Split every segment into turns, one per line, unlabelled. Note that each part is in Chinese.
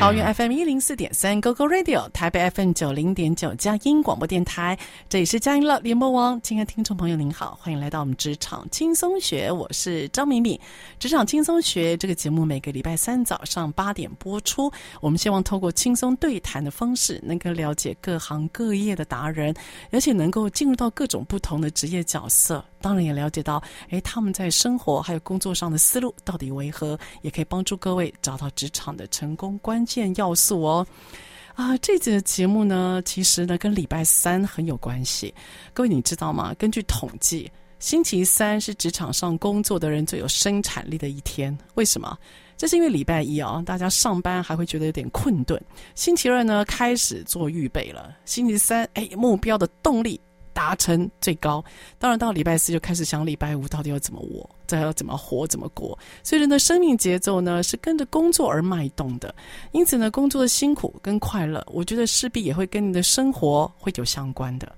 桃园 FM 一零四点三 GoGo Radio，台北 FM 九零点九佳音广播电台，这里是佳音乐联播网。亲爱的听众朋友，您好，欢迎来到我们职场轻松学，我是张敏敏。职场轻松学这个节目每个礼拜三早上八点播出。我们希望透过轻松对谈的方式，能够了解各行各业的达人，而且能够进入到各种不同的职业角色。当然也了解到，诶，他们在生活还有工作上的思路到底为何，也可以帮助各位找到职场的成功关键要素哦。啊，这节节目呢，其实呢跟礼拜三很有关系。各位你知道吗？根据统计，星期三是职场上工作的人最有生产力的一天。为什么？这是因为礼拜一啊，大家上班还会觉得有点困顿。星期二呢，开始做预备了。星期三，诶，目标的动力。达成最高，当然到礼拜四就开始想礼拜五到底要怎么活，再要怎么活怎么过。所以人的生命节奏呢，是跟着工作而脉动的，因此呢，工作的辛苦跟快乐，我觉得势必也会跟你的生活会有相关的。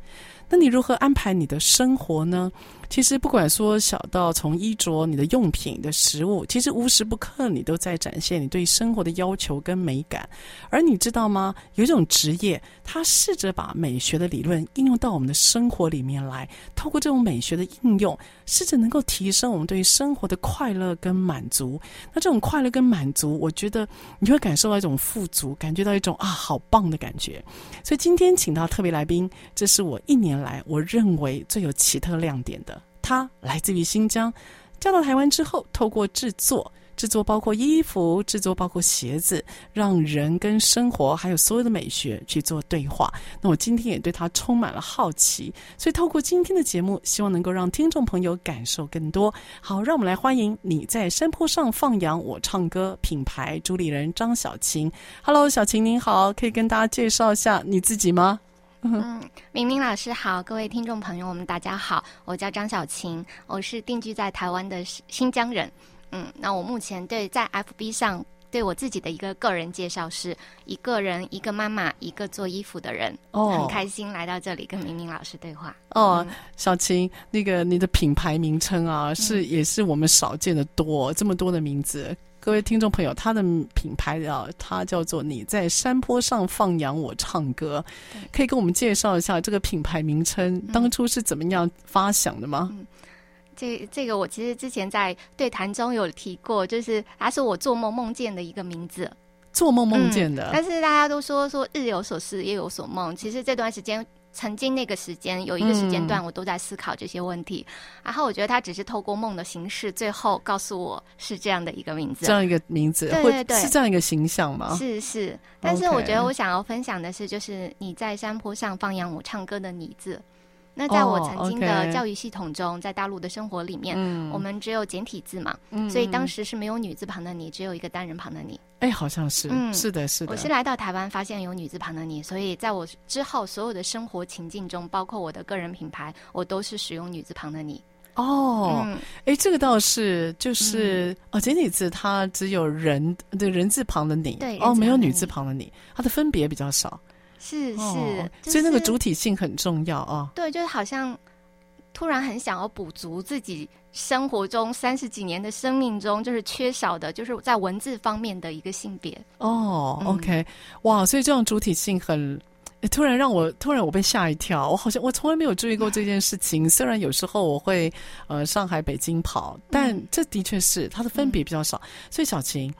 那你如何安排你的生活呢？其实不管说小到从衣着、你的用品、你的食物，其实无时不刻你都在展现你对生活的要求跟美感。而你知道吗？有一种职业，它试着把美学的理论应用到我们的生活里面来，透过这种美学的应用，试着能够提升我们对生活的快乐跟满足。那这种快乐跟满足，我觉得你会感受到一种富足，感觉到一种啊好棒的感觉。所以今天请到特别来宾，这是我一年来我认为最有奇特亮点的。他来自于新疆，嫁到台湾之后，透过制作，制作包括衣服，制作包括鞋子，让人跟生活还有所有的美学去做对话。那我今天也对他充满了好奇，所以透过今天的节目，希望能够让听众朋友感受更多。好，让我们来欢迎你在山坡上放羊，我唱歌品牌主理人张小晴。Hello，小晴您好，可以跟大家介绍一下你自己吗？
嗯，明明老师好，各位听众朋友，我们大家好，我叫张小琴，我是定居在台湾的新疆人。嗯，那我目前对在 FB 上对我自己的一个个人介绍是一个人，一个妈妈，一个做衣服的人。哦，很开心来到这里跟明明老师对话。
哦，小琴，那个你的品牌名称啊，是也是我们少见的多，这么多的名字。各位听众朋友，他的品牌啊，它叫做“你在山坡上放羊，我唱歌”，可以跟我们介绍一下这个品牌名称当初是怎么样发想的吗？
嗯，这这个我其实之前在对谈中有提过，就是它是我做梦梦见的一个名字，
做梦梦见的。
嗯，但是大家都说说日有所思，夜有所梦，其实这段时间。曾经那个时间有一个时间段，我都在思考这些问题，嗯、然后我觉得他只是透过梦的形式，最后告诉我是这样的一个名字，
这样一个名字，
对对对，
是这样一个形象吗？
是是，但是我觉得我想要分享的是，就是你在山坡上放羊，我唱歌的“你”字。那在我曾经的教育系统中，在大陆的生活里面，我们只有简体字嘛，所以当时是没有女字旁的“你”，只有一个单人旁的“你”。
哎，好像是，是的，是的。
我是来到台湾，发现有女字旁的“你”，所以在我之后所有的生活情境中，包括我的个人品牌，我都是使用女字旁的“你”。
哦，哎，这个倒是，就是哦，简体字它只有人的人字旁的“你”，
对，
哦，没有女字旁的“你”，它的分别比较少。
是是，
哦就是、所以那个主体性很重要啊。
对，就是好像突然很想要补足自己生活中三十几年的生命中，就是缺少的，就是在文字方面的一个性别。
哦、嗯、，OK，哇，所以这种主体性很，突然让我突然我被吓一跳，我好像我从来没有注意过这件事情。虽然有时候我会呃上海、北京跑，但这的确是它的分别比较少。嗯、所以小晴。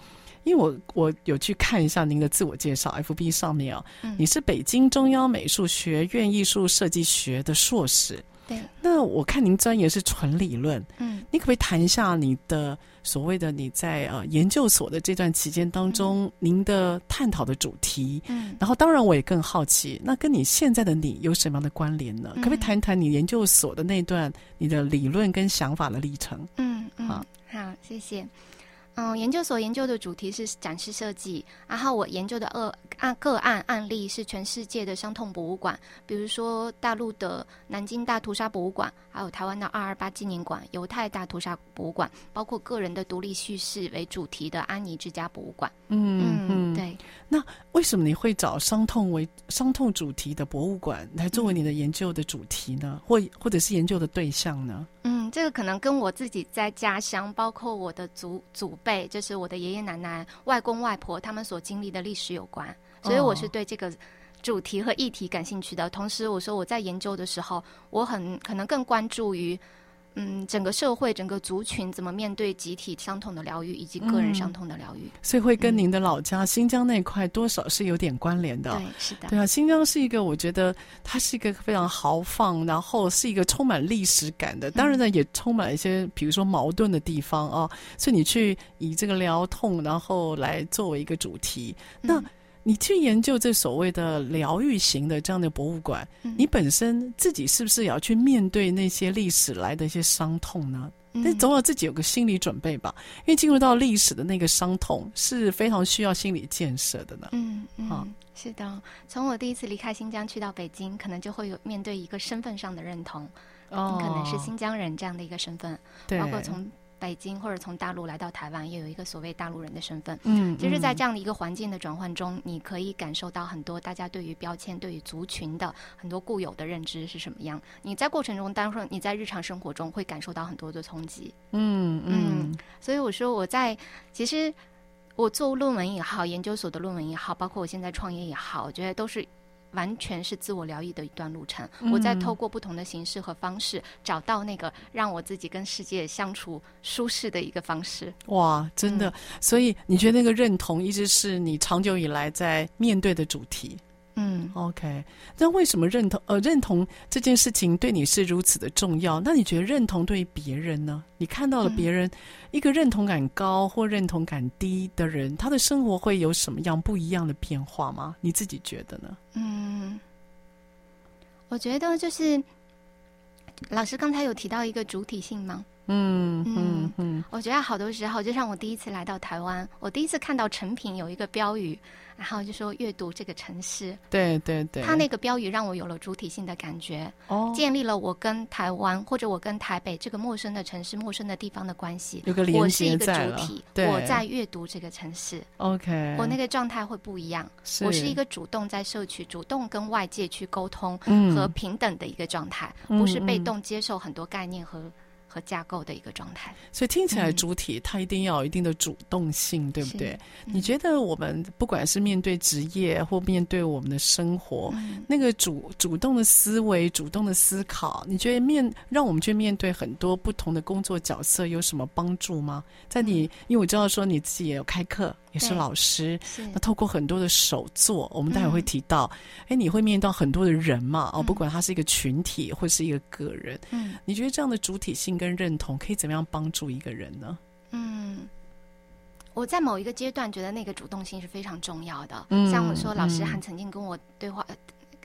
因为我我有去看一下您的自我介绍，FB 上面哦，嗯、你是北京中央美术学院艺术设计学的硕士。
对。
那我看您专业是纯理论。嗯。你可不可以谈一下你的所谓的你在呃研究所的这段期间当中，嗯、您的探讨的主题？嗯，然后当然我也更好奇，那跟你现在的你有什么样的关联呢？嗯、可不可以谈谈你研究所的那段你的理论跟想法的历程？
嗯嗯，好，好，谢谢。嗯，研究所研究的主题是展示设计，然后我研究的二案个案案例是全世界的伤痛博物馆，比如说大陆的南京大屠杀博物馆，还有台湾的二二八纪念馆、犹太大屠杀博物馆，包括个人的独立叙事为主题的安妮之家博物馆。
嗯
嗯，对。
那为什么你会找伤痛为伤痛主题的博物馆来作为你的研究的主题呢？或或者是研究的对象呢？
嗯，这个可能跟我自己在家乡，包括我的祖祖辈，就是我的爷爷奶奶、外公外婆他们所经历的历史有关，所以我是对这个主题和议题感兴趣的。同时，我说我在研究的时候，我很可能更关注于。嗯，整个社会、整个族群怎么面对集体伤痛的疗愈，以及个人伤痛的疗愈？
嗯，所以会跟您的老家、嗯、新疆那块多少是有点关联的。
对，是的。
对啊，新疆是一个，我觉得它是一个非常豪放，然后是一个充满历史感的。当然呢，也充满一些，比如说矛盾的地方啊。所以你去以这个疗痛，然后来作为一个主题，那。嗯你去研究这所谓的疗愈型的这样的博物馆，嗯、你本身自己是不是也要去面对那些历史来的一些伤痛呢？那、嗯、总要自己有个心理准备吧，因为进入到历史的那个伤痛是非常需要心理建设的呢。
嗯嗯，啊、是的。从我第一次离开新疆去到北京，可能就会有面对一个身份上的认同，哦、你可能是新疆人这样的一个身份，对，包括从。北京或者从大陆来到台湾，也有一个所谓大陆人的身份。嗯，就是在这样的一个环境的转换中，你可以感受到很多大家对于标签、对于族群的很多固有的认知是什么样。你在过程中，当然你在日常生活中会感受到很多的冲击。嗯嗯，嗯，所以我说我在其实我做论文也好，研究所的论文也好，包括我现在创业也好，我觉得都是。完全是自我疗愈的一段路程，嗯、我在透过不同的形式和方式，找到那个让我自己跟世界相处舒适的一个方式。
哇，真的！嗯、所以你觉得那个认同一直是你长久以来在面对的主题？嗯，OK。那为什么认同呃认同这件事情对你是如此的重要？那你觉得认同对于别人呢？你看到了别人、嗯、一个认同感高或认同感低的人，他的生活会有什么样不一样的变化吗？你自己觉得呢？
嗯，我觉得就是老师刚才有提到一个主体性吗？嗯嗯嗯，嗯我觉得好多时候，就像我第一次来到台湾，我第一次看到成品有一个标语。然后就说阅读这个城市，
对对对，
他那个标语让我有了主体性的感觉，哦，建立了我跟台湾或者我跟台北这个陌生的城市、陌生的地方的关系。
有个连接在了。
我是一个主体，对我在阅读这个城市。
OK，
我那个状态会不一样。是我是一个主动在摄取、主动跟外界去沟通和平等的一个状态，嗯、不是被动接受很多概念和。和架构的一个状态，
所以听起来主体它一定要有一定的主动性，嗯、对不对？嗯、你觉得我们不管是面对职业或面对我们的生活，嗯、那个主主动的思维、主动的思考，你觉得面让我们去面对很多不同的工作角色有什么帮助吗？在你，嗯、因为我知道说你自己也有开课。也是老师，那透过很多的手作，我们待会会提到，哎、嗯，你会面对到很多的人嘛？哦，不管他是一个群体或是一个个人，嗯，你觉得这样的主体性跟认同可以怎么样帮助一个人呢？
嗯，我在某一个阶段觉得那个主动性是非常重要的。嗯，像我说，老师还曾经跟我对话、嗯、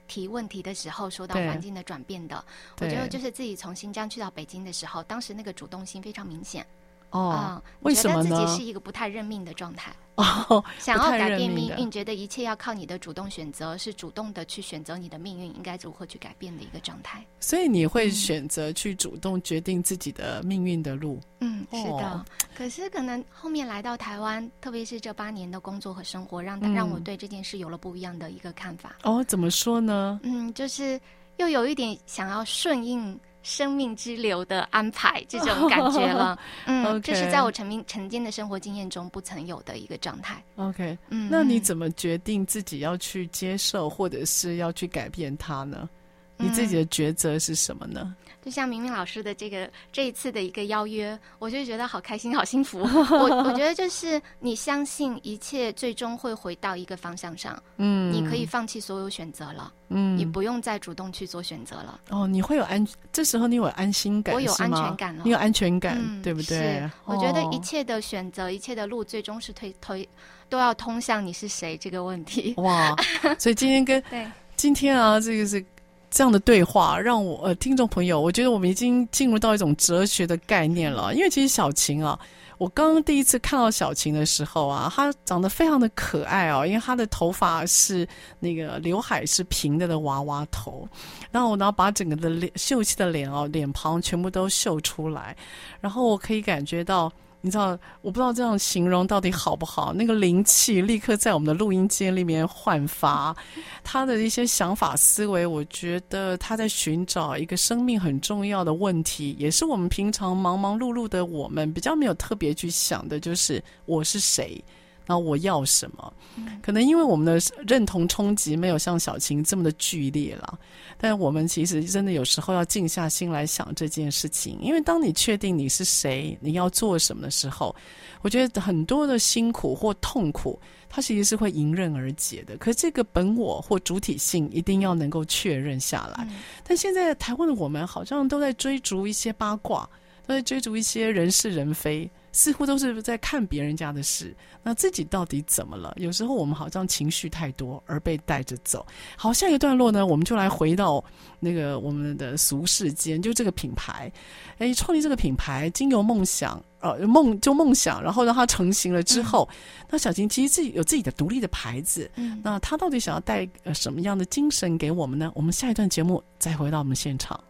提问题的时候，说到环境的转变的，我觉得就是自己从新疆去到北京的时候，当时那个主动性非常明显。
哦，为什么呢？
觉得自己是一个不太认命的状态。哦，想要改变命运，觉得一切要靠你的主动选择，是主动的去选择你的命运应该如何去改变的一个状态。
所以你会选择去主动决定自己的命运的路。
嗯，是的。可是可能后面来到台湾，特别是这八年的工作和生活，让让我对这件事有了不一样的一个看法。
哦，怎么说呢？
嗯，就是又有一点想要顺应。生命之流的安排，这种感觉了，oh, 嗯这是在我曾经曾经的生活经验中不曾有的一个状态。
OK，嗯，那你怎么决定自己要去接受，或者是要去改变它呢？你自己的抉择是什么呢？
就像明明老师的这个这一次的一个邀约，我就觉得好开心、好幸福。我我觉得就是你相信一切最终会回到一个方向上，嗯，你可以放弃所有选择了，嗯，你不用再主动去做选择了。
哦，你会有安，这时候你有安心感，
我有安全感了，
你有安全感，嗯、对不对？
是，我觉得一切的选择、哦，一切的路，最终是推推都要通向你是谁这个问题。哇，
所以今天跟对今天啊，这个是。这样的对话让我呃，听众朋友，我觉得我们已经进入到一种哲学的概念了。因为其实小晴啊，我刚刚第一次看到小晴的时候啊，她长得非常的可爱哦，因为她的头发是那个刘海是平的的娃娃头，然后我呢把整个的脸秀气的脸哦，脸庞全部都秀出来，然后我可以感觉到。你知道，我不知道这样形容到底好不好？那个灵气立刻在我们的录音间里面焕发，他的一些想法思维，我觉得他在寻找一个生命很重要的问题，也是我们平常忙忙碌碌的我们比较没有特别去想的，就是我是谁。那我要什么？可能因为我们的认同冲击没有像小晴这么的剧烈了，但我们其实真的有时候要静下心来想这件事情。因为当你确定你是谁，你要做什么的时候，我觉得很多的辛苦或痛苦，它其实是会迎刃而解的。可这个本我或主体性一定要能够确认下来。但现在台湾的我们好像都在追逐一些八卦，都在追逐一些人是人非。似乎都是在看别人家的事，那自己到底怎么了？有时候我们好像情绪太多而被带着走。好，下一个段落呢，我们就来回到那个我们的俗世间，就这个品牌，哎，创立这个品牌，经由梦想，呃，梦就梦想，然后让它成型了之后，嗯、那小金其实自己有自己的独立的牌子，嗯，那他到底想要带呃什么样的精神给我们呢？我们下一段节目再回到我们现场。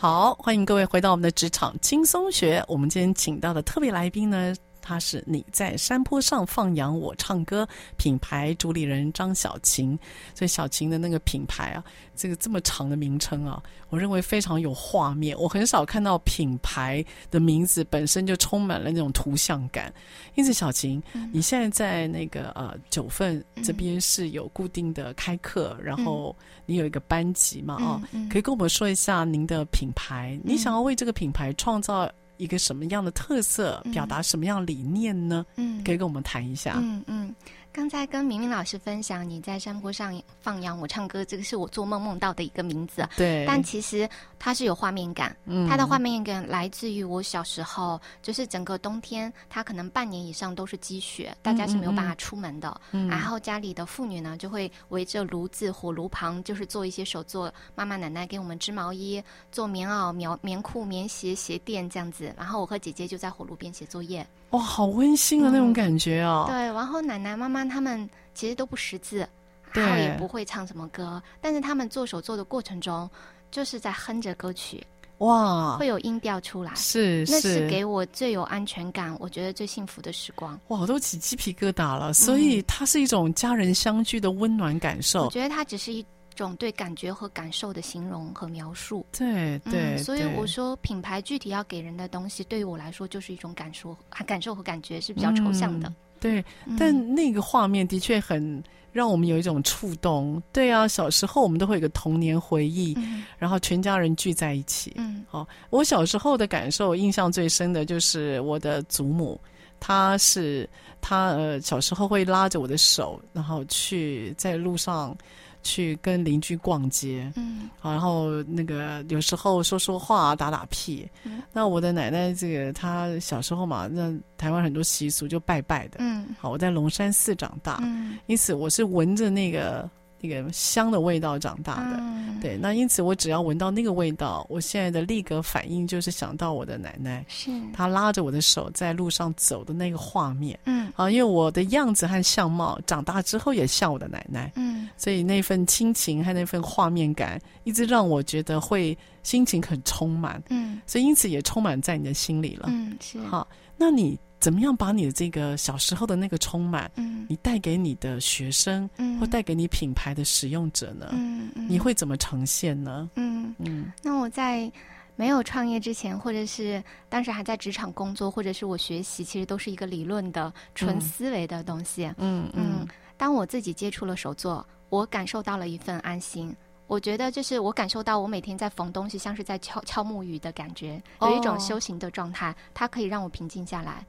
好，欢迎各位回到我们的职场轻松学。我们今天请到的特别来宾呢，他是你在山坡上放羊，我唱歌品牌主理人张小琴。所以小琴的那个品牌啊，这个这么长的名称啊，我认为非常有画面。我很少看到品牌的名字本身就充满了那种图像感。因此，小琴，嗯、你现在在那个呃九份这边是有固定的开课，嗯、然后。你有一个班级嘛？哦、可以跟我们说一下您的品牌，嗯。你想要为这个品牌创造一个什么样的特色，嗯、表达什么样理念呢？嗯，可以跟我们谈一下。
嗯嗯。刚才跟明明老师分享，你在山坡上放羊，我唱歌，这个是我做梦梦到的一个名字。
对，
但其实它是有画面感。嗯，它的画面感来自于我小时候，就是整个冬天，它可能半年以上都是积雪，大家是没有办法出门的。嗯，然后家里的妇女呢，就会围着炉子、火炉旁，就是做一些手作。妈妈奶奶给我们织毛衣、做棉袄、棉棉裤、棉鞋、鞋垫这样子。然后我和姐姐就在火炉边写作业。
哇，好温馨的那种感觉哦。
对，然后奶奶妈妈他们其实都不识字，然后也不会唱什么歌，但是他们做手作的过程中，就是在哼着歌曲。哇，会有音调出来，
是，是，
那是给我最有安全感，我觉得最幸福的时光。
哇，都起鸡皮疙瘩了。所以它是一种家人相聚的温暖感受。
我觉得它只是一。种对感觉和感受的形容和描述，
对对、嗯，
所以我说品牌具体要给人的东西，对于我来说就是一种感受，感受和感觉是比较抽象的。
嗯、对、嗯，但那个画面的确很让我们有一种触动。对啊，小时候我们都会有一个童年回忆、嗯，然后全家人聚在一起。嗯，好，我小时候的感受，印象最深的就是我的祖母，她是她呃小时候会拉着我的手，然后去在路上。去跟邻居逛街，嗯，好，然后那个有时候说说话，打打屁。嗯，那我的奶奶这个，她小时候嘛，那台湾很多习俗就拜拜的，嗯，好，我在龙山寺长大，嗯，因此我是闻着那个。那个香的味道长大的，嗯，对，那因此我只要闻到那个味道，我现在的立刻反应就是想到我的奶奶，是。她拉着我的手在路上走的那个画面，嗯，啊，因为我的样子和相貌长大之后也像我的奶奶，嗯，所以那份亲情和那份画面感，一直让我觉得会心情很充满，嗯，所以因此也充满在你的心里了，嗯，是，好，那你。怎么样把你的这个小时候的那个充满，嗯，你带给你的学生，嗯，或带给你品牌的使用者呢？嗯，嗯，你会怎么呈现呢？
嗯嗯，那我在没有创业之前，或者是当时还在职场工作，或者是我学习，其实都是一个理论的、纯思维的东西。
嗯嗯，
嗯，当我自己接触了手作，我感受到了一份安心。我觉得就是我感受到，我每天在缝东西，像是在敲敲木鱼的感觉，有一种修行的状态，它可以让我平静下来。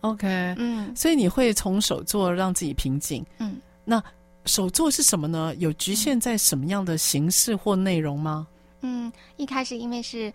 OK，
嗯，
所以你会从手作让自己平静。
嗯，
那手作是什么呢？有局限在什么样的形式或内容吗？
嗯，一开始因为是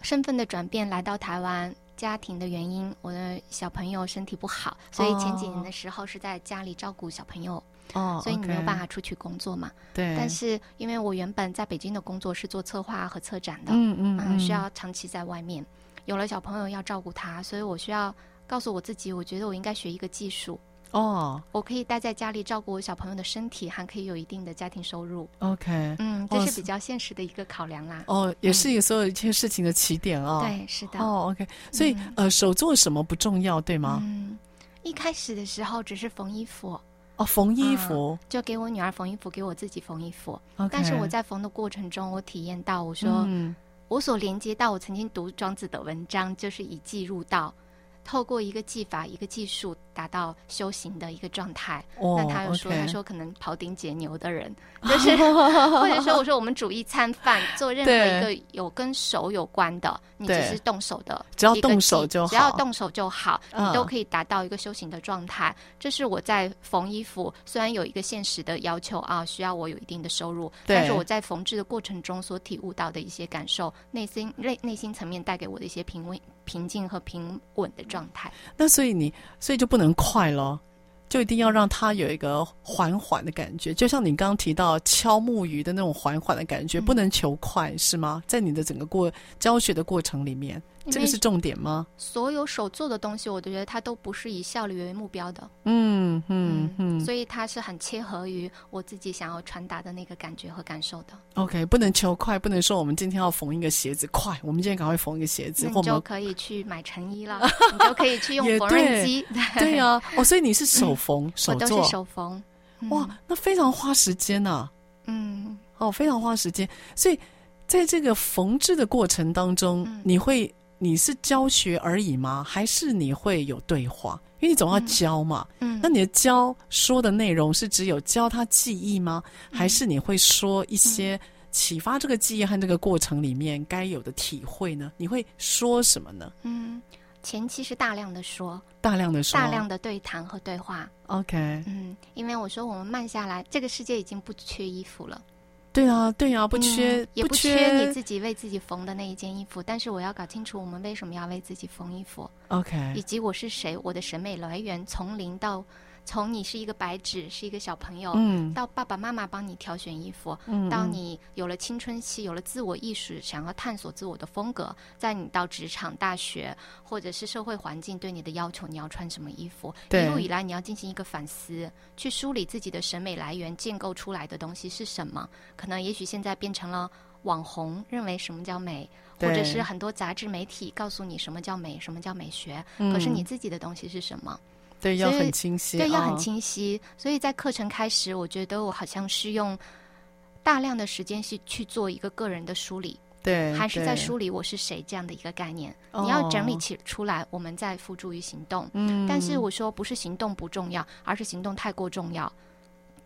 身份的转变，来到台湾，家庭的原因，我的小朋友身体不好，所以前几年的时候是在家里照顾小朋友。
哦，
所以你没有办法出去工作嘛？
对。
但是因为我原本在北京的工作是做策划和策展的，
嗯嗯嗯，
需要长期在外面，有了小朋友要照顾他，所以我需要告诉我自己，我觉得我应该学一个技术。
哦，
我可以待在家里照顾我小朋友的身体，还可以有一定的家庭收入。
OK，
嗯，这是比较现实的一个考量啦。
哦，也是一个所有一切事情的起点哦。
对，是的。
哦，OK，所以呃，手做什么不重要，对吗？
嗯，一开始的时候只是缝衣服。
哦，缝衣服，
就给我女儿缝衣服，给我自己缝衣服。
Okay.
但是我在缝的过程中，我体验到，我说，
嗯、
我所连接到我曾经读庄子的文章，就是以技入道，透过一个技法，一个技术。达到修行的一个状态。
Oh,
那他又
说.
他说可能庖丁解牛的人，就是或者说我说我们煮一餐饭，做任何一个有跟手有关的，你只是动手的，
只要动手就好，
只要动手就好，
嗯、
你都可以达到一个修行的状态。这是我在缝衣服，虽然有一个现实的要求啊，需要我有一定的收入，但是我在缝制的过程中所体悟到的一些感受，内心内内心层面带给我的一些平稳、平静和平稳的状态。
那所以你，所以就不能。能快了，就一定要让它有一个缓缓的感觉，就像你刚刚提到敲木鱼的那种缓缓的感觉，不能求快，是吗？在你的整个过教学的过程里面。这个是重点吗？
所有手做的东西，我都觉得它都不是以效率为目标的。
嗯嗯嗯，
所以它是很切合于我自己想要传达的那个感觉和感受的。
OK，不能求快，不能说我们今天要缝一个鞋子快，我们今天赶快缝一个鞋子，
我们就可以去买成衣了，你就可以去用缝纫机。
对呀、啊，哦，所以你是手缝、嗯、手做，
我都是手缝。
嗯、哇，那非常花时间呐、啊。
嗯，
哦，非常花时间。所以在这个缝制的过程当中，嗯、你会。你是教学而已吗？还是你会有对话？因为你总要教嘛。
嗯，
那你的教说的内容是只有教他记忆吗？嗯、还是你会说一些启发这个记忆和这个过程里面该有的体会呢？你会说什么呢？
嗯，前期是大量的说，
大量的说，
大量的对谈和对话。
OK，
嗯，因为我说我们慢下来，这个世界已经不缺衣服了。
对啊，对啊，不缺，
嗯、也不
缺，
不缺你自己为自己缝的那一件衣服。但是我要搞清楚，我们为什么要为自己缝衣服
？OK，
以及我是谁，我的审美来源从零到。从你是一个白纸，是一个小朋友，
嗯，
到爸爸妈妈帮你挑选衣服，
嗯，
到你有了青春期，有了自我意识，想要探索自我的风格，在你到职场、大学或者是社会环境对你的要求，你要穿什么衣服？
对，
一路以来，你要进行一个反思，去梳理自己的审美来源，建构出来的东西是什么？可能也许现在变成了网红认为什么叫美，或者是很多杂志媒体告诉你什么叫美，什么叫美学，
嗯，
可是你自己的东西是什么？
对，要很清晰。
对，要很清晰。哦、所以在课程开始，我觉得我好像是用大量的时间去去做一个个人的梳理，
对，
还是在梳理我是谁这样的一个概念。你要整理起出来，我们再付诸于行动。
嗯，
但是我说不是行动不重要，而是行动太过重要。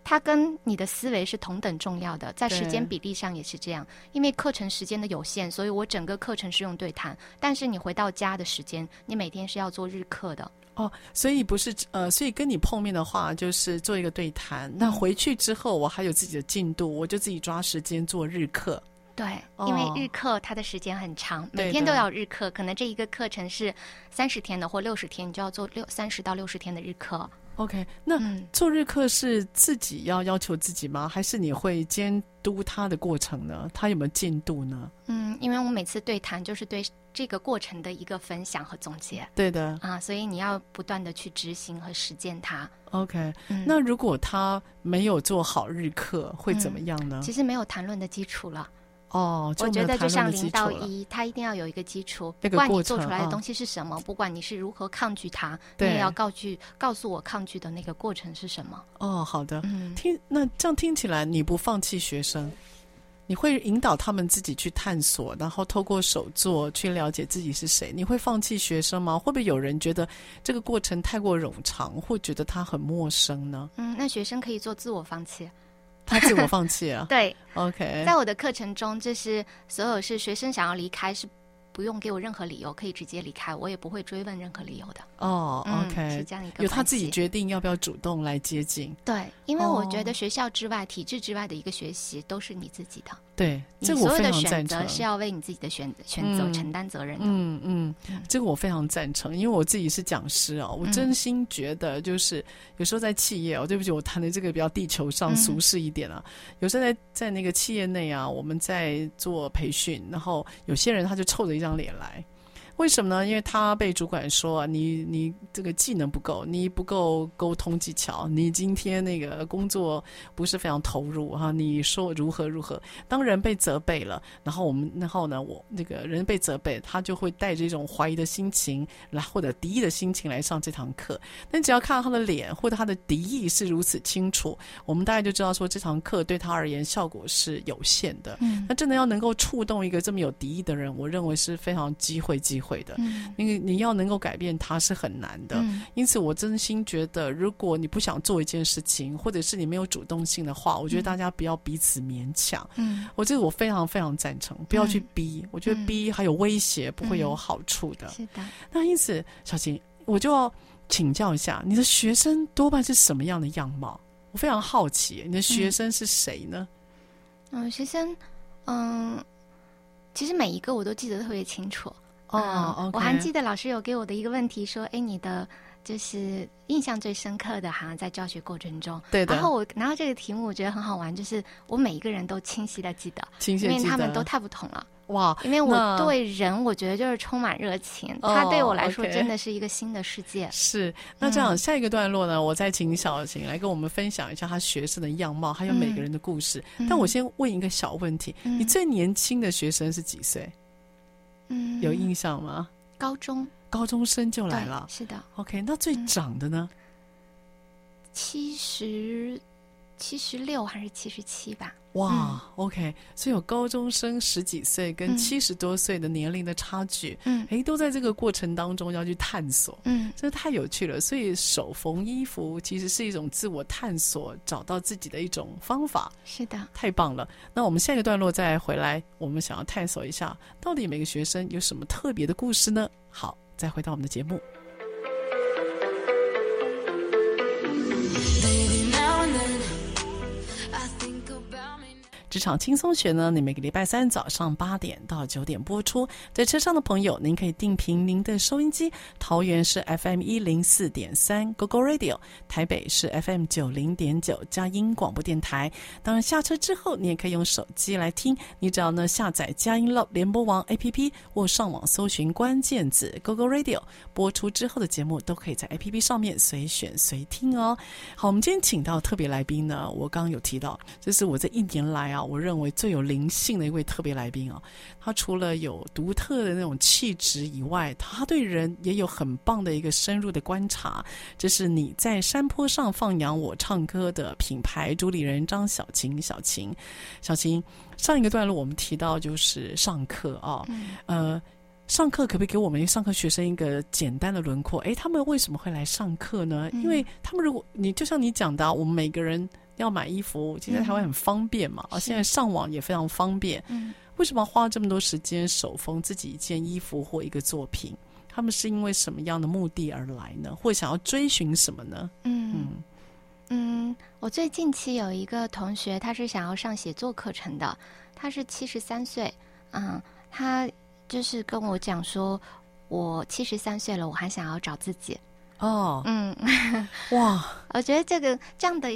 它跟你的思维是同等重要的，在时间比例上也是这样。因为课程时间的有限，所以我整个课程是用对谈。但是你回到家的时间，你每天是要做日课的。
哦，所以不是呃，所以跟你碰面的话，就是做一个对谈。那回去之后，我还有自己的进度，我就自己抓时间做日课。
对，
哦、
因为日课它的时间很长，每天都要日课。可能这一个课程是三十天的或六十天，你就要做六三十到六十天的日课。
OK，那、
嗯、
做日课是自己要要求自己吗？还是你会监督他的过程呢？他有没有进度呢？
嗯，因为我每次对谈就是对这个过程的一个分享和总结。
对的
啊，所以你要不断的去执行和实践它。
OK，、
嗯、
那如果他没有做好日课，会怎么样呢？
嗯、其实没有谈论的基础了。
哦，
我觉得就像零到一，它一定要有一个基础。不管你做出来的东西是什么，不管你是如何抗拒它，你也要告诉告诉我抗拒的那个过程是什么。
哦，好的。
嗯，
听那这样听起来，你不放弃学生，你会引导他们自己去探索，然后透过手作去了解自己是谁。你会放弃学生吗？会不会有人觉得这个过程太过冗长，会觉得他很陌生呢？
嗯，那学生可以做自我放弃，
他自我放弃啊？
对
，OK，
在我的课程中，就是所有是学生想要离开是。不用给我任何理由，可以直接离开，我也不会追问任何理由的。
哦、oh，OK，
嗯，是这样一个，
由他自己决定要不要主动来接近。
对，因为我觉得学校之外、oh. 体制之外的一个学习都是你自己的。
对，
这个我非常赞成。你所有的选择是要为你自己的选选择承担责任的。
嗯嗯，嗯，这个我非常赞成，因为我自己是讲师啊，我真心觉得就是有时候在企业哦，对不起，我谈的这个比较地球上俗世一点啊。嗯、有时候在在那个企业内啊，我们在做培训，然后有些人他就臭着一张脸来。为什么呢？因为他被主管说啊，你你这个技能不够，你不够沟通技巧，你今天那个工作不是非常投入哈。你说如何如何？当人被责备了，然后我们然后呢，我那个人被责备，他就会带着一种怀疑的心情来，或者敌意的心情来上这堂课。但只要看到他的脸或者他的敌意是如此清楚，我们大概就知道说这堂课对他而言效果是有限的。嗯，那真的要能够触动一个这么有敌意的人，我认为是非常机会机会。会的，那个你要能够改变他是很难的，嗯，因此我真心觉得，如果你不想做一件事情，或者是你没有主动性的话，我觉得大家不要彼此勉强。嗯，我这个我非常非常赞成，不要去逼，嗯，我觉得逼还有威胁，不会有好处的。是的，那因此，小琴，我就要请教一下，你的学生多半是什么样的样貌？我非常好奇，你的学生是谁呢？
嗯，学生，嗯，其实每一个我都记得特别清楚。
哦、
oh. 我还记得老师有给我的一个问题说：“哎，你的就是印象最深刻的，好像在教学过程中。”对的。然后我拿到这个题目，我觉得很好玩，就是我每一个人都清晰的记得，
清晰记得，
因为他们都太不同了。
哇！
因为我对人，我觉得就是充满热情。他对我来说，真的是一个新的世界。
Oh. 是。那这样、嗯，下一个段落呢，我再请小晴来跟我们分享一下他学生的样貌，还有每个人的故事。嗯、但我先问一个小问题：嗯、你最年轻的学生是几岁？
嗯，
有印象吗？
高中
高中生就来了，
是的。
OK，那最长的呢？
七十七十六还是七十七吧？
哇、嗯、，OK，所以有高中生十几岁跟七十多岁的年龄的差距，嗯，哎，都在这个过程当中要去探索，嗯，这太有趣了。所以手缝衣服其实是一种自我探索，找到自己的一种方法。
是的，
太棒了。那我们下一个段落再回来，我们想要探索一下，到底每个学生有什么特别的故事呢？好，再回到我们的节目。职场轻松学呢，你每个礼拜三早上八点到九点播出。在车上的朋友，您可以定频您的收音机，桃园是 FM 一零四点三 GoGo Radio，台北是 FM 九零点九佳音广播电台。当然下车之后，你也可以用手机来听，你只要呢下载佳音乐联播网 APP 或上网搜寻关键字 GoGo Radio，播出之后的节目都可以在 APP 上面随选随听哦。好，我们今天请到特别来宾呢，我刚刚有提到，这是我这一年来啊。我认为最有灵性的一位特别来宾啊，他除了有独特的那种气质以外，他对人也有很棒的一个深入的观察。这是你在山坡上放羊我唱歌的品牌主理人张小琴。小琴，小琴，上一个段落我们提到就是上课啊，嗯、呃，上课可不可以给我们上课学生一个简单的轮廓？诶，他们为什么会来上课呢？因为他们如果你就像你讲的、啊，我们每个人。要买衣服，其实台湾很方便嘛，啊、嗯，现在上网也非常方便。嗯，为什么花这么多时间手缝自己一件衣服或一个作品？他们是因为什么样的目的而来呢？或想要追寻什么呢？
嗯嗯，嗯，我最近期有一个同学，他是想要上写作课程的，他是七十三岁，嗯，他就是跟我讲说，我七十三岁了，我还想要找自己。
哦，
嗯，
哇，
我觉得这个这样的。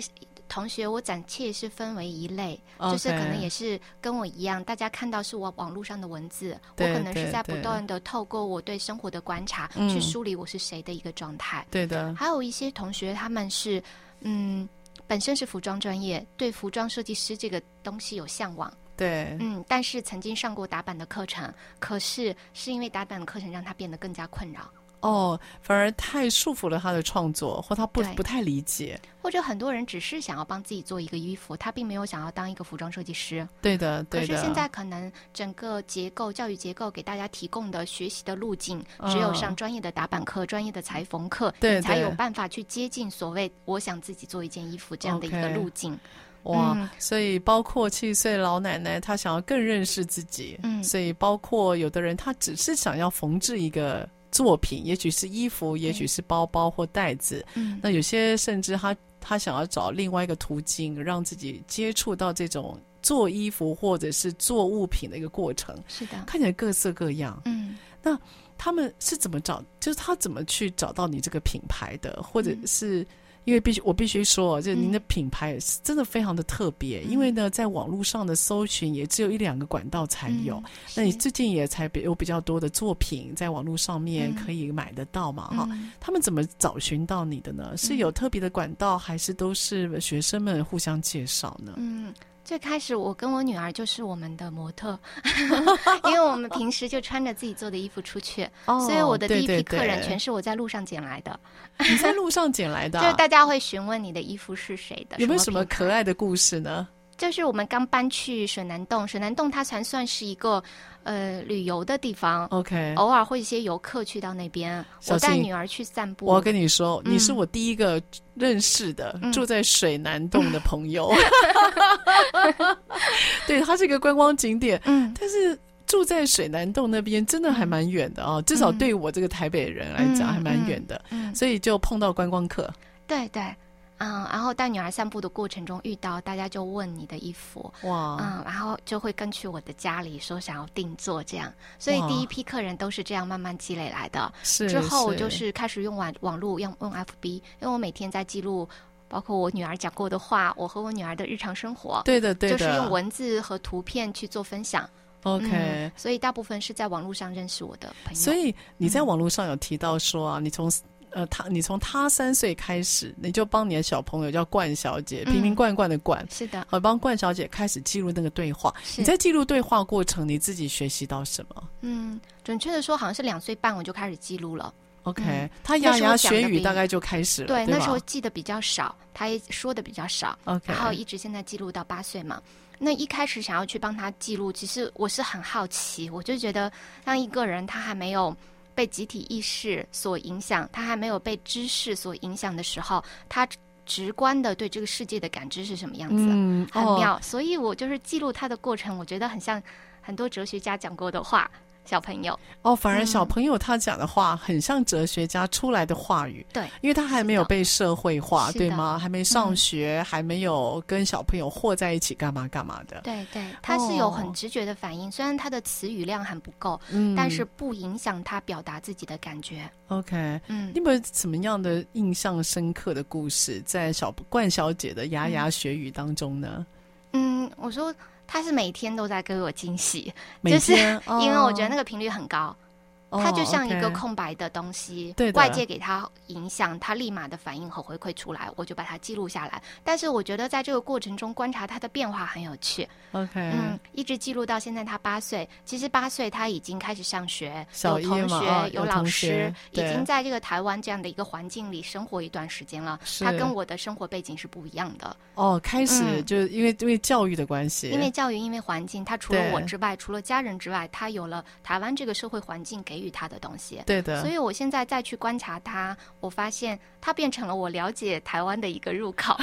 同学，我暂且是分为一类，okay. 就是可能也是跟我一样，大家看到是我网络上的文字，我可能是在不断的透过我对生活的观察去梳理我是谁的一个状态。对的，还有一些同学他们是，嗯，本身是服装专业，对服装设计师这个东西有向往。对，嗯，但是曾经上过打板的课程，可是是因为打板的课程让他变得更加困扰。
哦，反而太束缚了他的创作，或他不不太理解。
或者很多人只是想要帮自己做一个衣服，他并没有想要当一个服装设计师。
对的，对的。
可是现在可能整个结构、教育结构给大家提供的学习的路径，只有上专业的打板课、专业的裁缝课，
对，
你才有办法去接近所谓我想自己做一件衣服这样的一个路径。
哇，
嗯、
所以包括七十岁老奶奶，她想要更认识自己。
嗯，
所以包括有的人，他只是想要缝制一个作品，也许是衣服，也许是包包或袋子。
嗯，
那有些甚至他他想要找另外一个途径，让自己接触到这种做衣服或者是做物品的一个过程。
是的，
看起来各色各样。
嗯，
那他们是怎么找？就是他怎么去找到你这个品牌的，或者是？嗯因为必须，我必须说，就您的品牌是真的非常的特别。嗯、因为呢，在网络上的搜寻也只有一两个管道才有。嗯、那你最近也才有比较多的作品在网络上面可以买得到嘛？哈、
嗯，
他们怎么找寻到你的呢？是有特别的管道，还是都是学生们互相介绍呢？
嗯。最开始我跟我女儿就是我们的模特，因为我们平时就穿着自己做的衣服出去，哦、所以我的第一批客人全是我在路上捡来的。
你在路上捡来的、啊，
就是大家会询问你的衣服是谁的，
有没有什么可爱的故事呢？
就是我们刚搬去水南洞，水南洞它才算是一个呃旅游的地方。
OK，
偶尔会一些游客去到那边，我带女儿去散步。
我要跟你说，你是我第一个认识的、嗯、住在水南洞的朋友。嗯、对，它是一个观光景点，嗯，但是住在水南洞那边真的还蛮远的啊、哦，至少对我这个台北人来讲还蛮远的，嗯，嗯嗯所以就碰到观光客。
对对。嗯，然后带女儿散步的过程中遇到，大家就问你的衣服，哇，嗯，然后就会跟去我的家里说想要定做这样，所以第一批客人都是这样慢慢积累来的。是，之后我就是开始用网网络，用用 FB，因为我每天在记录，包括我女儿讲过的话，我和我女儿的日常生活。
对的，对的，
就是用文字和图片去做分享。
OK，
嗯，所以大部分是在网络上认识我的朋友。
所以你在网络上有提到说啊，嗯，你从。呃，他你从他三岁开始，你就帮你的小朋友叫冠小姐，瓶瓶罐罐的冠，
是的，
好帮冠小姐开始记录那个对话。你在记录对话过程，你自己学习到什么？
嗯，准确的说，好像是两岁半我就开始记录了。
OK，他牙牙学语大概就开始了。
对，
对，
那时候记得比较少，他也说的比较少。
OK，
然后一直现在记录到八岁嘛。那一开始想要去帮他记录，其实我是很好奇，我就觉得让一个人他还没有。被集体意识所影响，他还没有被知识所影响的时候，他直观的对这个世界的感知是什么样子？嗯，很妙。哦，所以我就是记录他的过程，我觉得很像很多哲学家讲过的话。小朋友
哦，反而小朋友他讲的话很像哲学家出来的话语，
对，
因为他还没有被社会化，对吗？还没上学，
嗯，
还没有跟小朋友和在一起干嘛干嘛的。
对对，他是有很直觉的反应，哦，虽然他的词语量还不够，嗯，但是不影响他表达自己的感觉。
OK，嗯，你有没有什么样的印象深刻的故事在小冠小姐的牙牙学语当中呢？
嗯，我说。他是每天都在给我惊喜，就是 因为我觉得那个频率很高。它就像一个空白的东西，
对，
外界给它影响，它立马的反应和回馈出来，我就把它记录下来。但是我觉得在这个过程中观察它的变化很有趣。
OK，
嗯，一直记录到现在，他八岁，其实八岁他已经开始上学，
有
同学，
哦、
有老师，
有
已经在这个台湾这样的一个环境里生活一段时间了。他跟我的生活背景是不一样的。
哦，开始就因为、嗯、因为教育的关系，
因为教育，因为环境，他除了我之外，除了家人之外，他有了台湾这个社会环境给予他的东西。
对的，
所以我现在再去观察他，我发现他变成了我了解台湾的一个入口，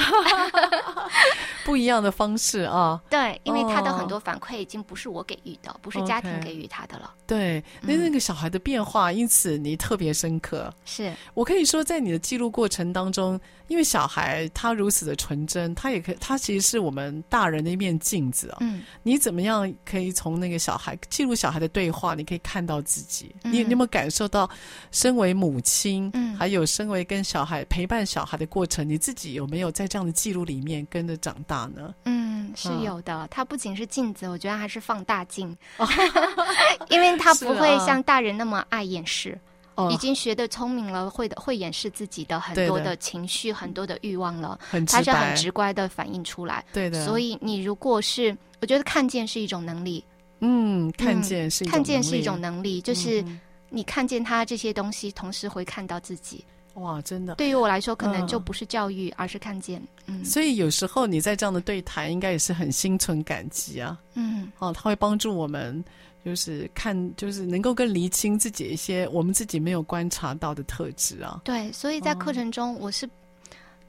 不一样的方式啊。
对，因为他的很多反馈已经不是我给予的，哦、不是家庭给予他的了。
Okay, 对，那那个小孩的变化，嗯、因此你特别深刻。
是
我可以说，在你的记录过程当中，因为小孩他如此的纯真，他也可以，他其实是我们大人的一面镜子啊。
嗯，
你怎么样可以从那个小孩记录小孩的对话，你可以看到自己？嗯、你你有没有感受到，身为母亲，嗯，还有身为跟小孩陪伴小孩的过程，你自己有没有在这样的记录里面跟着长大呢？
嗯，是有的。嗯、它不仅是镜子，我觉得还是放大镜，因为它不会像大人那么爱掩饰。已经学的聪明了，会的会掩饰自己的很多的情绪，很多的欲望了。它是很直观的反映出来。
对的。
所以你如果是，我觉得看见是一种能力。
嗯，看见是。
看见是一种能力，就是你看见他这些东西，同时会看到自己。
哇，真的！
对于我来说，可能就不是教育，嗯、而是看见。嗯，
所以有时候你在这样的对谈，应该也是很心存感激啊。
嗯，
哦，他会帮助我们，就是看，就是能够更厘清自己一些我们自己没有观察到的特质啊。
对，所以在课程中，我是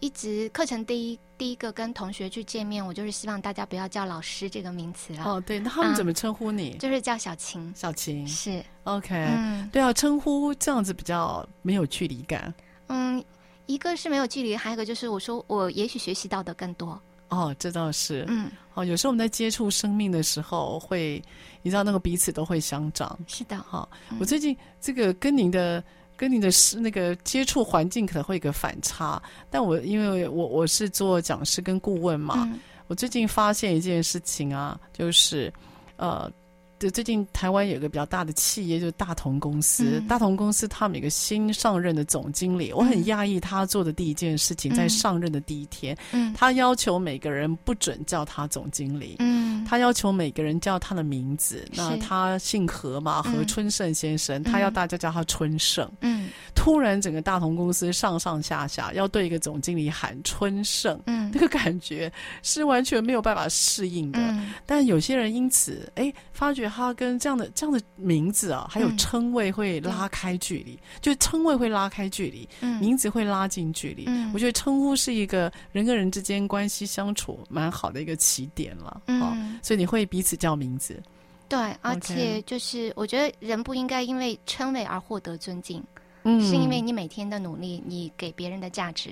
一直课程第一第一个跟同学去见面，我就是希望大家不要叫老师这个名词了。
哦，对，那他们怎么称呼你？
嗯、就是叫小晴。
小晴
是
OK，
嗯，
对啊，称呼这样子比较没有距离感。
嗯，一个是没有距离，还有一个就是我说我也许学习到的更多。
哦，这倒是。
嗯，
哦，有时候我们在接触生命的时候，会你知道那个彼此都会相长。
是的。
哈、哦
嗯，
我最近这个跟您的跟你的那个接触环境可能会有个反差，但我因为我我是做讲师跟顾问嘛、嗯，我最近发现一件事情啊，就是呃。就最近台湾有一个比较大的企业，就是大同公司。嗯、大同公司他们有一个新上任的总经理，嗯、我很讶异他做的第一件事情，在上任的第一天，
嗯，
他要求每个人不准叫他总经理，
嗯，
他要求每个人叫他的名字。那他姓何嘛，何春盛先生、嗯，他要大家叫他春盛。
嗯，
突然整个大同公司上上下下要对一个总经理喊春盛，
嗯，
那个感觉是完全没有办法适应的。
嗯、
但有些人因此，哎，发觉。他跟这样的这样的名字啊，还有称谓会拉开距离，嗯、就称谓会拉开距离，
嗯，
名字会拉近距离。
嗯，
我觉得称呼是一个人跟人之间关系相处蛮好的一个起点了。
嗯、
哦，所以你会彼此叫名字。
对，而且就是我觉得人不应该因为称谓而获得尊敬，
嗯，
是因为你每天的努力，你给别人的价值。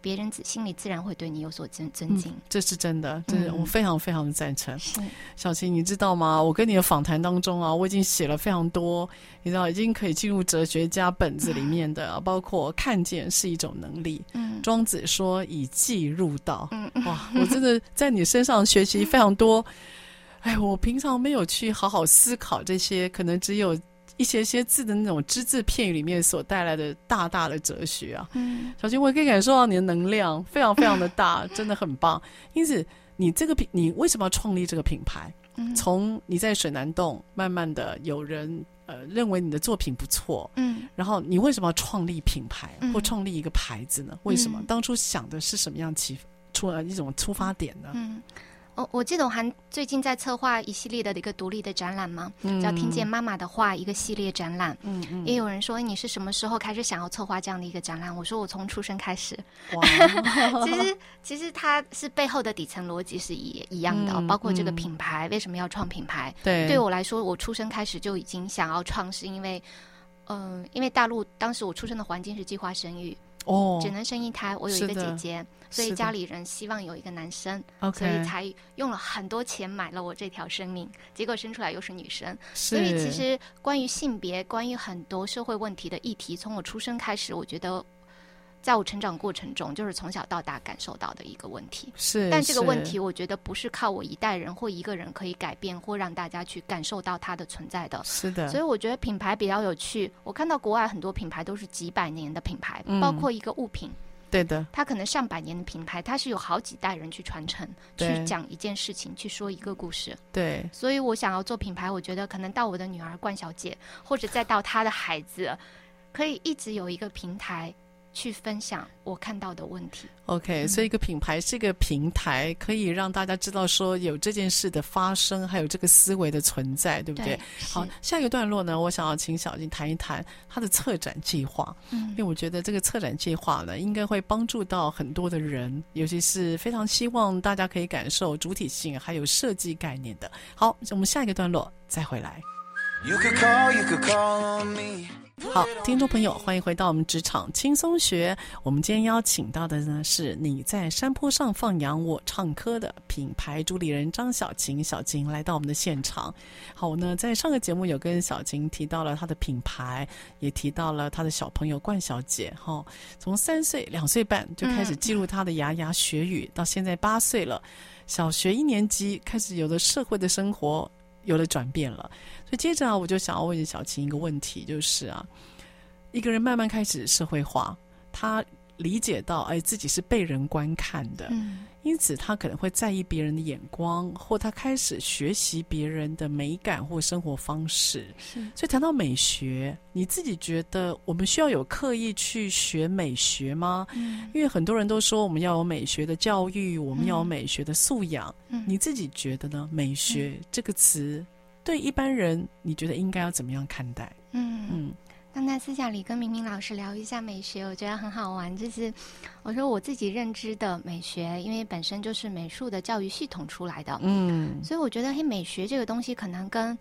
别人心里自然会对你有所尊尊敬，
嗯，这是真的，这是我非常非常的赞成。
嗯、
小琴，你知道吗？我跟你的访谈当中啊，我已经写了非常多，你知道，已经可以进入哲学家本子里面的，嗯、包括看见是一种能力。
嗯，
庄子说以记入道。
嗯，
哇，我真的在你身上学习非常多。哎，我平常没有去好好思考这些，可能只有。一些些字的那种只字片语里面所带来的大大的哲学啊，
嗯，
小晴，我也可以感受到你的能量非常非常的大，真的很棒。因此，你这个品，你为什么要创立这个品牌？
嗯，
从你在水南洞慢慢的有人呃认为你的作品不错，
嗯，
然后你为什么要创立品牌或
嗯，
创立一个牌子呢？为什么？
嗯，
当初想的是什么样起出了一种出发点呢？
嗯。我我记得我还最近在策划一系列的一个独立的展览嘛，
嗯、
叫“听见妈妈的话”一个系列展览。
嗯嗯。
也有人说你是什么时候开始想要策划这样的一个展览？我说我从出生开始。
哇。
其实其实它是背后的底层逻辑是一一样的、哦嗯，包括这个品牌、嗯、为什么要创品牌？
对。
对我来说，我出生开始就已经想要创，是因为，嗯、呃，因为大陆当时我出生的环境是计划生育。
哦，
只能生一胎。我有一个姐姐，所以家里人希望有一个男生，所以才用了很多钱买了我这条生命。结果生出来又是女生，所以其实关于性别，关于很多社会问题的议题，从我出生开始，我觉得。在我成长过程中，就是从小到大感受到的一个问题。
是，
但这个问题，我觉得不是靠我一代人或一个人可以改变，或让大家去感受到它的存在的。
是的。
所以我觉得品牌比较有趣。我看到国外很多品牌都是几百年的品牌，
嗯、
包括一个物品。
对的。
它可能上百年的品牌，它是有好几代人去传承，去讲一件事情，去说一个故事。
对。
所以我想要做品牌，我觉得可能到我的女儿冠小姐，或者再到她的孩子，可以一直有一个平台。去分享我看到的问题。
OK，
嗯，
所以一个品牌是一个平台，可以让大家知道说有这件事的发生，还有这个思维的存在，对不对？
对，
好，下一个段落呢，我想要请小静谈一谈她的策展计划。
嗯，
因为我觉得这个策展计划呢，应该会帮助到很多的人，尤其是非常希望大家可以感受主体性还有设计概念的。好，我们下一个段落再回来。You could call, you could call on me. 好，听众朋友，欢迎回到我们职场轻松学。我们今天邀请到的呢，是你在山坡上放羊，我唱歌的品牌主理人张小晴。小晴来到我们的现场。好，我呢在上个节目有跟小晴提到了她的品牌，也提到了她的小朋友冠小姐。哈、从三岁、两岁半就开始记录她的牙牙学语，到现在八岁了，小学一年级开始有了社会的生活。有了转变了，所以接着啊，我就想要问小琴一个问题，就是啊，一个人慢慢开始社会化，他理解到，哎，自己是被人观看的，因此他可能会在意别人的眼光，或他开始学习别人的美感或生活方式。
是，
所以谈到美学，你自己觉得我们需要有刻意去学美学吗？
嗯，
因为很多人都说我们要有美学的教育，我们要有美学的素养。
嗯，
你自己觉得呢？美学这个词对一般人，你觉得应该要怎么样看待？
嗯
嗯。
刚才私下里跟明明老师聊一下美学，我觉得很好玩。就是我说我自己认知的美学，因为本身就是美术的教育系统出来的，
嗯，
所以我觉得嘿，美学这个东西可能跟。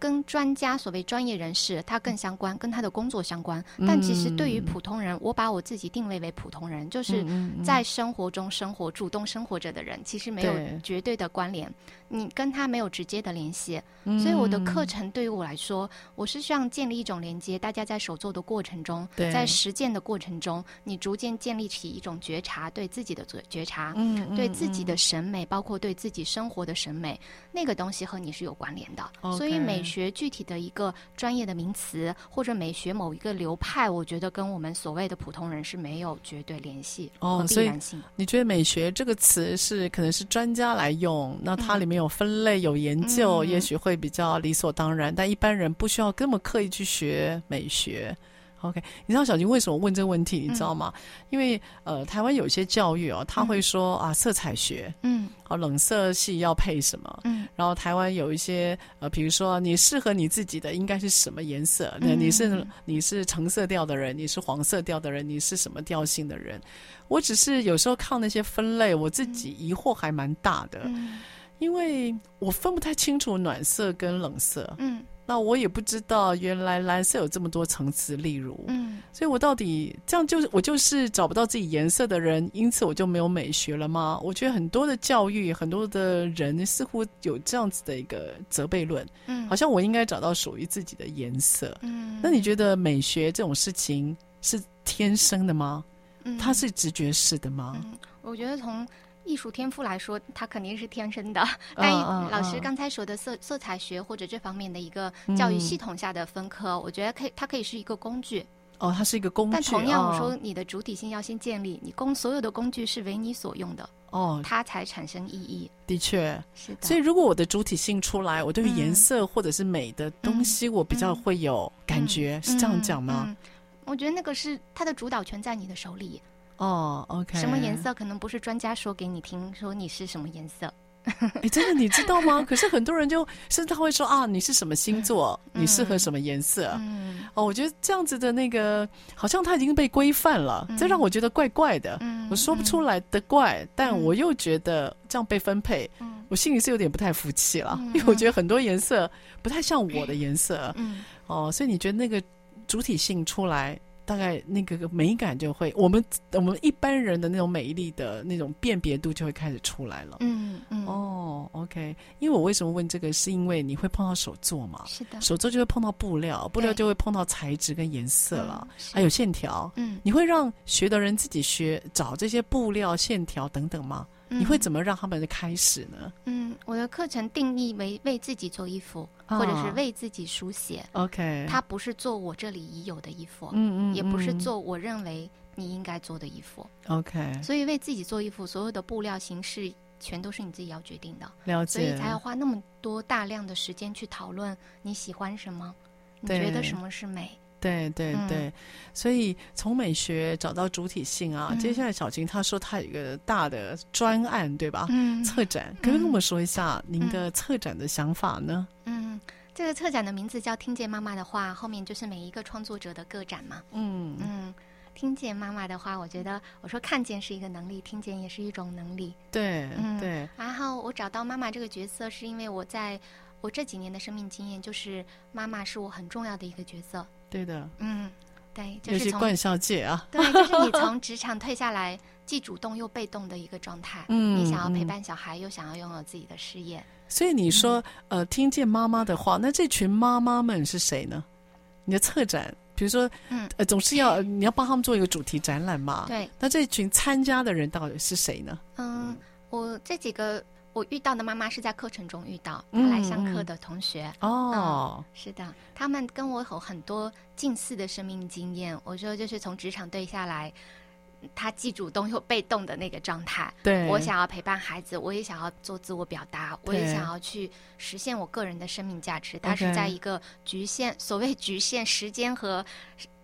跟专家所谓专业人士，他更相关，跟他的工作相关。但其实对于普通人，我把我自己定位为普通人，就是在生活中生活、主动生活着的人，其实没有绝对的关联，你跟他没有直接的联系。所以我的课程对于我来说，我是希望建立一种连接。大家在手做的过程中，在实践的过程中，你逐渐建立起一种觉察，对自己的觉觉察，对自己的审美，包括对自己生活的审美，那个东西和你是有关联的。所以美。学具体的一个专业的名词，或者美学某一个流派，我觉得跟我们所谓的普通人是没有绝对联系和必然性。
哦，所以你觉得美学这个词是可能是专家来用，那它里面有分类、有研究，嗯、也许会比较理所当然，但一般人不需要这么刻意去学美学。OK，你知道小金为什么问这个问题？你知道吗？嗯、因为呃，台湾有一些教育哦，他会说、嗯、啊，色彩学，嗯，好，冷色系要配什么？嗯，然后台湾有一些呃，比如说你适合你自己的应该是什么颜色？那、嗯、你是你是橙色调的人，你是黄色调的人，你是什么调性的人？我只是有时候靠那些分类，我自己疑惑还蛮大的，嗯、因为我分不太清楚暖色跟冷色，嗯。那我也不知道，原来蓝色有这么多层次，例如，嗯，所以我到底这样就是我就是找不到自己颜色的人，因此我就没有美学了吗？我觉得很多的教育，很多的人似乎有这样子的一个责备论，嗯，好像我应该找到属于自己的颜色，嗯，那你觉得美学这种事情是天生的吗？嗯，它是直觉式的吗？
嗯，我觉得从。艺术天赋来说，它肯定是天生的。但老师刚才说的色色彩学或者这方面的一个教育系统下的分科，嗯、我觉得可以，它可以是一个工具。
哦，它是一个工具。
但同样，我说你的主体性要先建立，你工所有的工具是为你所用的，哦，它才产生意义。
的确，
是的。
所以，如果我的主体性出来，我对于颜色或者是美的东西，我比较会有感觉，嗯、是这样
讲吗？我觉得那个是它的主导权在你的手里。
哦、oh，OK，
什么颜色可能不是专家说给你听，说你是什么颜色？
哎，真的你知道吗？可是很多人就甚至他会说啊，你是什么星座？嗯、你适合什么颜色？嗯，哦，我觉得这样子的那个好像他已经被规范了，嗯、这让我觉得怪怪的。嗯，我说不出来的怪，嗯、但我又觉得这样被分配，嗯、我心里是有点不太服气了，嗯、因为我觉得很多颜色不太像我的颜色。嗯，哦，所以你觉得那个主体性出来？大概那个美感就会，我们我们一般人的那种美丽的那种辨别度就会开始出来了。嗯嗯。哦，OK。因为我为什么问这个，是因为你会碰到手作嘛？
是的。
手作就会碰到布料，布料就会碰到材质跟颜色了，还有线条。嗯。你会让学的人自己学找这些布料、线条等等吗？你会怎么让他们开始呢？
嗯，我的课程定义为为自己做衣服，哦、或者是为自己书写。OK，它不是做我这里已有的衣服，嗯，嗯嗯，也不是做我认为你应该做的衣服。OK，所以为自己做衣服，所有的布料形式全都是你自己要决定的。
了解，
所以才要花那么多大量的时间去讨论你喜欢什么，你觉得什么是美。
对对对，嗯、所以从美学找到主体性啊。嗯、接下来小金他说他有一个大的专案，对吧？嗯，策展，可不可以跟我们说一下您的策展的想法呢？
嗯，这个策展的名字叫“听见妈妈的话”，后面就是每一个创作者的个展嘛。嗯嗯，听见妈妈的话，我觉得我说看见是一个能力，听见也是一种能力。
对，嗯对。
然后我找到妈妈这个角色，是因为我在我这几年的生命经验，就是妈妈是我很重要的一个角色。
对的，
嗯，对，就是从
冠孝姐啊，
对，就是你从职场退下来，既主动又被动的一个状态。嗯，你想要陪伴小孩，嗯、又想要拥有自己的事业。
所以你说，嗯、呃，听见妈妈的话，那这群妈妈们是谁呢？你的策展，比如说，嗯，呃，总是要你要帮他们做一个主题展览嘛。
对，
那这群参加的人到底是谁呢？
嗯，我这几个。我遇到的妈妈是在课程中遇到，她来上课的同学。嗯、哦、嗯，是的，他们跟我有很多近似的生命经验。我说，就是从职场对下来，他既主动又被动的那个状态。
对，
我想要陪伴孩子，我也想要做自我表达，我也想要去实现我个人的生命价值。他是在一个局限，所谓局限时间和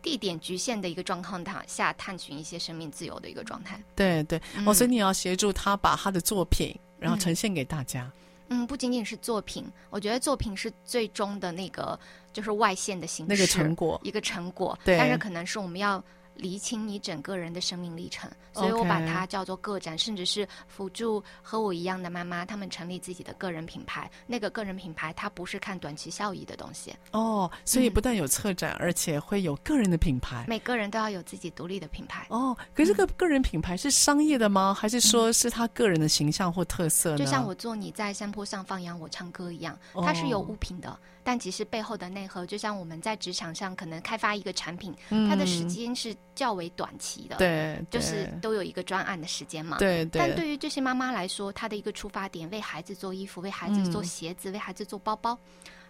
地点局限的一个状况下，探寻一些生命自由的一个
状态。
对
对，所以你要协助他把他的作品，然后呈现给大家。
嗯，不仅仅是作品，我觉得作品是最终的那个，就是外现的形式，
那个成果，
一个成果。
对，
但是可能是我们要。厘清你整个人的生命历程，所以我把它叫做个展.甚至是辅助和我一样的妈妈，她们成立自己的个人品牌。那个个人品牌，它不是看短期效益的东西。
哦，所以不但有策展，嗯、而且会有个人的品牌。
每个人都要有自己独立的品牌。
哦，可是这个个人品牌是商业的吗？嗯、还是说是他个人的形象或特色呢？
就像我做你在山坡上放羊，我唱歌一样，它是有物品的。哦但其实背后的内核，就像我们在职场上可能开发一个产品，嗯、它的时间是较为短期的，
对，
就是都有一个专案的时间嘛。
对对。
但对于这些妈妈来说，她的一个出发点，为孩子做衣服，为孩子做鞋子，嗯、为孩子做包包，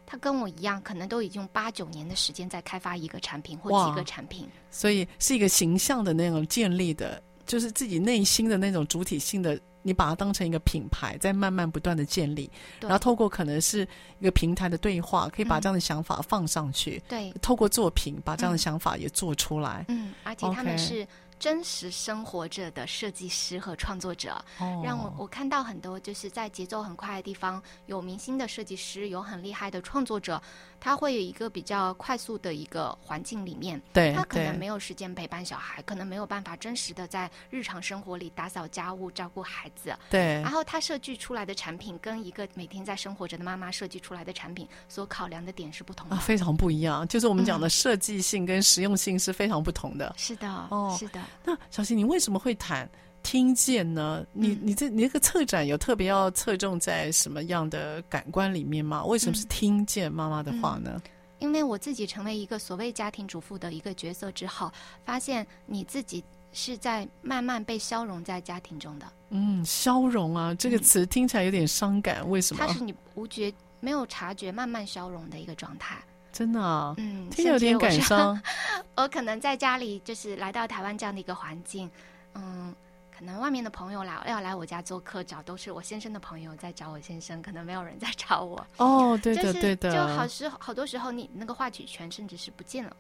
她跟我一样，可能都已经用八九年的时间在开发一个产品或几个产品。
所以是一个形象的那种建立的，就是自己内心的那种主体性的。你把它当成一个品牌，在慢慢不断的建立，然后透过可能是一个平台的对话，可以把这样的想法放上去。
嗯、对，
透过作品把这样的想法也做出来。
嗯，而且他们是。真实生活着的设计师和创作者，让我我看到很多就是在节奏很快的地方，有明星的设计师，有很厉害的创作者，他会有一个比较快速的一个环境里面，
对，
他可能没有时间陪伴小孩，可能没有办法真实的在日常生活里打扫家务、照顾孩子，
对。
然后他设计出来的产品跟一个每天在生活着的妈妈设计出来的产品所考量的点是不同的，
啊，非常不一样。就是我们讲的设计性跟实用性是非常不同的。
嗯、是的，
哦，
是的。
那小新，你为什么会谈听见呢？你你这你这个策展有特别要侧重在什么样的感官里面吗？为什么是听见妈妈的话呢？
因为我自己成为一个所谓家庭主妇的一个角色之后，发现你自己是在慢慢被消融在家庭中的。
嗯，消融啊，这个词听起来有点伤感。嗯、为什么？
它是你无觉没有察觉慢慢消融的一个状态。
真的啊，
嗯，
听着有点感伤。
我可能在家里，就是来到台湾这样的一个环境，嗯，可能外面的朋友来要来我家做客，找都是我先生的朋友在找我先生，可能没有人在找我。
哦，对的，对的，
就好时好多时候，你那个话语权甚至是不见了。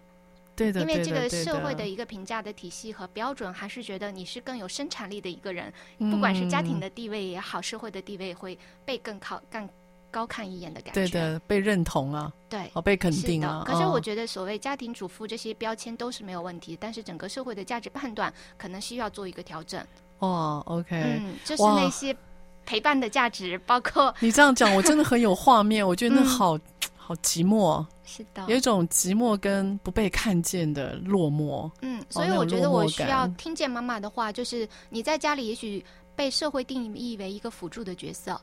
对的，
因为这个社会的一个评价的体系和标准，还是觉得你是更有生产力的一个人，不管是家庭的地位也好，社会的地位会被更靠更。高看一眼的感觉，
对的，被认同啊，
对，
哦，被肯定啊。
可是我觉得，所谓家庭主妇这些标签都是没有问题，但是整个社会的价值判断可能需要做一个调整。
哦，OK，
嗯，就是那些陪伴的价值，包括
你这样讲，我真的很有画面。我觉得那 好好寂寞，
是的，
有一种寂寞跟不被看见的落寞。
嗯，所以我觉得我需要听见妈妈的话，就是你在家里也许被社会定义为一个辅助的角色。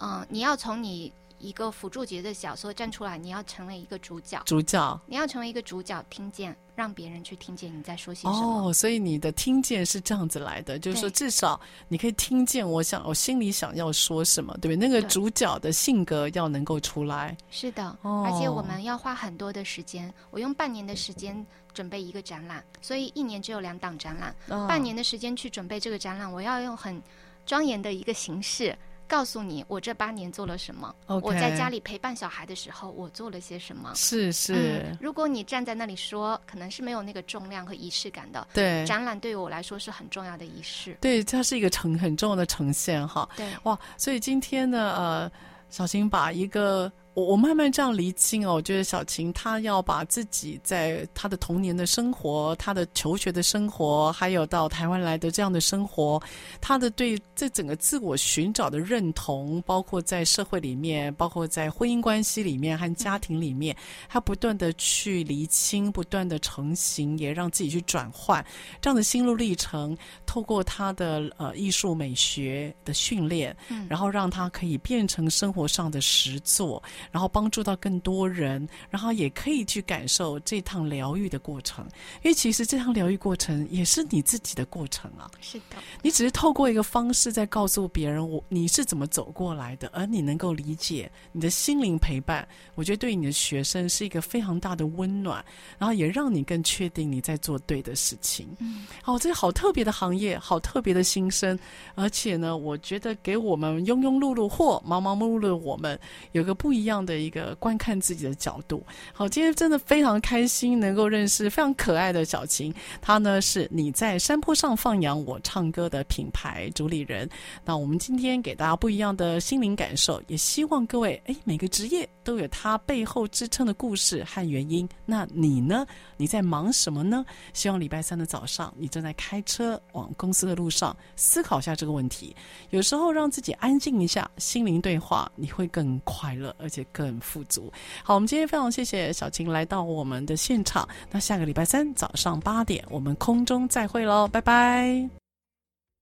嗯，你要从你一个辅助角的小说站出来，你要成为一个主角。
主角，
你要成为一个主角，听见，让别人去听见你在说些什么。
哦，所以你的听见是这样子来的，就是说至少你可以听见我想我心里想要说什么，对不对？那个主角的性格要能够出来。
是的，哦，而且我们要花很多的时间。我用半年的时间准备一个展览，所以一年只有两档展览。哦，半年的时间去准备这个展览，我要用很庄严的一个形式。告诉你，我这八年做了什么？Okay, 我在家里陪伴小孩的时候，我做了些什么？
是是、嗯。
如果你站在那里说，可能是没有那个重量和仪式感的。
对，
展览对于我来说是很重要的仪式。
对，它是一个呈很重要的呈现哈。
对，
哇，所以今天呢，呃，小新把一个。我我慢慢这样厘清哦，我觉得小琴她要把自己在她的童年的生活、她的求学的生活，还有到台湾来的这样的生活，她的对这整个自我寻找的认同，包括在社会里面，包括在婚姻关系里面和家庭里面，她不断的去厘清，不断的成型，也让自己去转换这样的心路历程，透过她的呃艺术美学的训练，嗯，然后让她可以变成生活上的实作。然后帮助到更多人，然后也可以去感受这趟疗愈的过程。因为其实这趟疗愈过程也是你自己的过程啊。
是的，
你只是透过一个方式在告诉别人我你是怎么走过来的，而你能够理解你的心灵陪伴，我觉得对你的学生是一个非常大的温暖，然后也让你更确定你在做对的事情。嗯，好，这个好特别的行业，好特别的心声，而且呢，我觉得给我们庸庸碌碌或忙忙碌碌的我们有个不一样这样的一个观看自己的角度。好，今天真的非常开心能够认识非常可爱的小晴，她呢是你在山坡上放养我唱歌的品牌主理人。那我们今天给大家不一样的心灵感受，也希望各位哎，每个职业都有它背后支撑的故事和原因。那你呢？你在忙什么呢？希望礼拜三的早上，你正在开车往公司的路上，思考一下这个问题。有时候让自己安静一下，心灵对话，你会更快乐，而且更富足。好，我们今天非常谢谢小琴来到我们的现场。那下个礼拜三早上八点，我们空中再会喽，拜拜。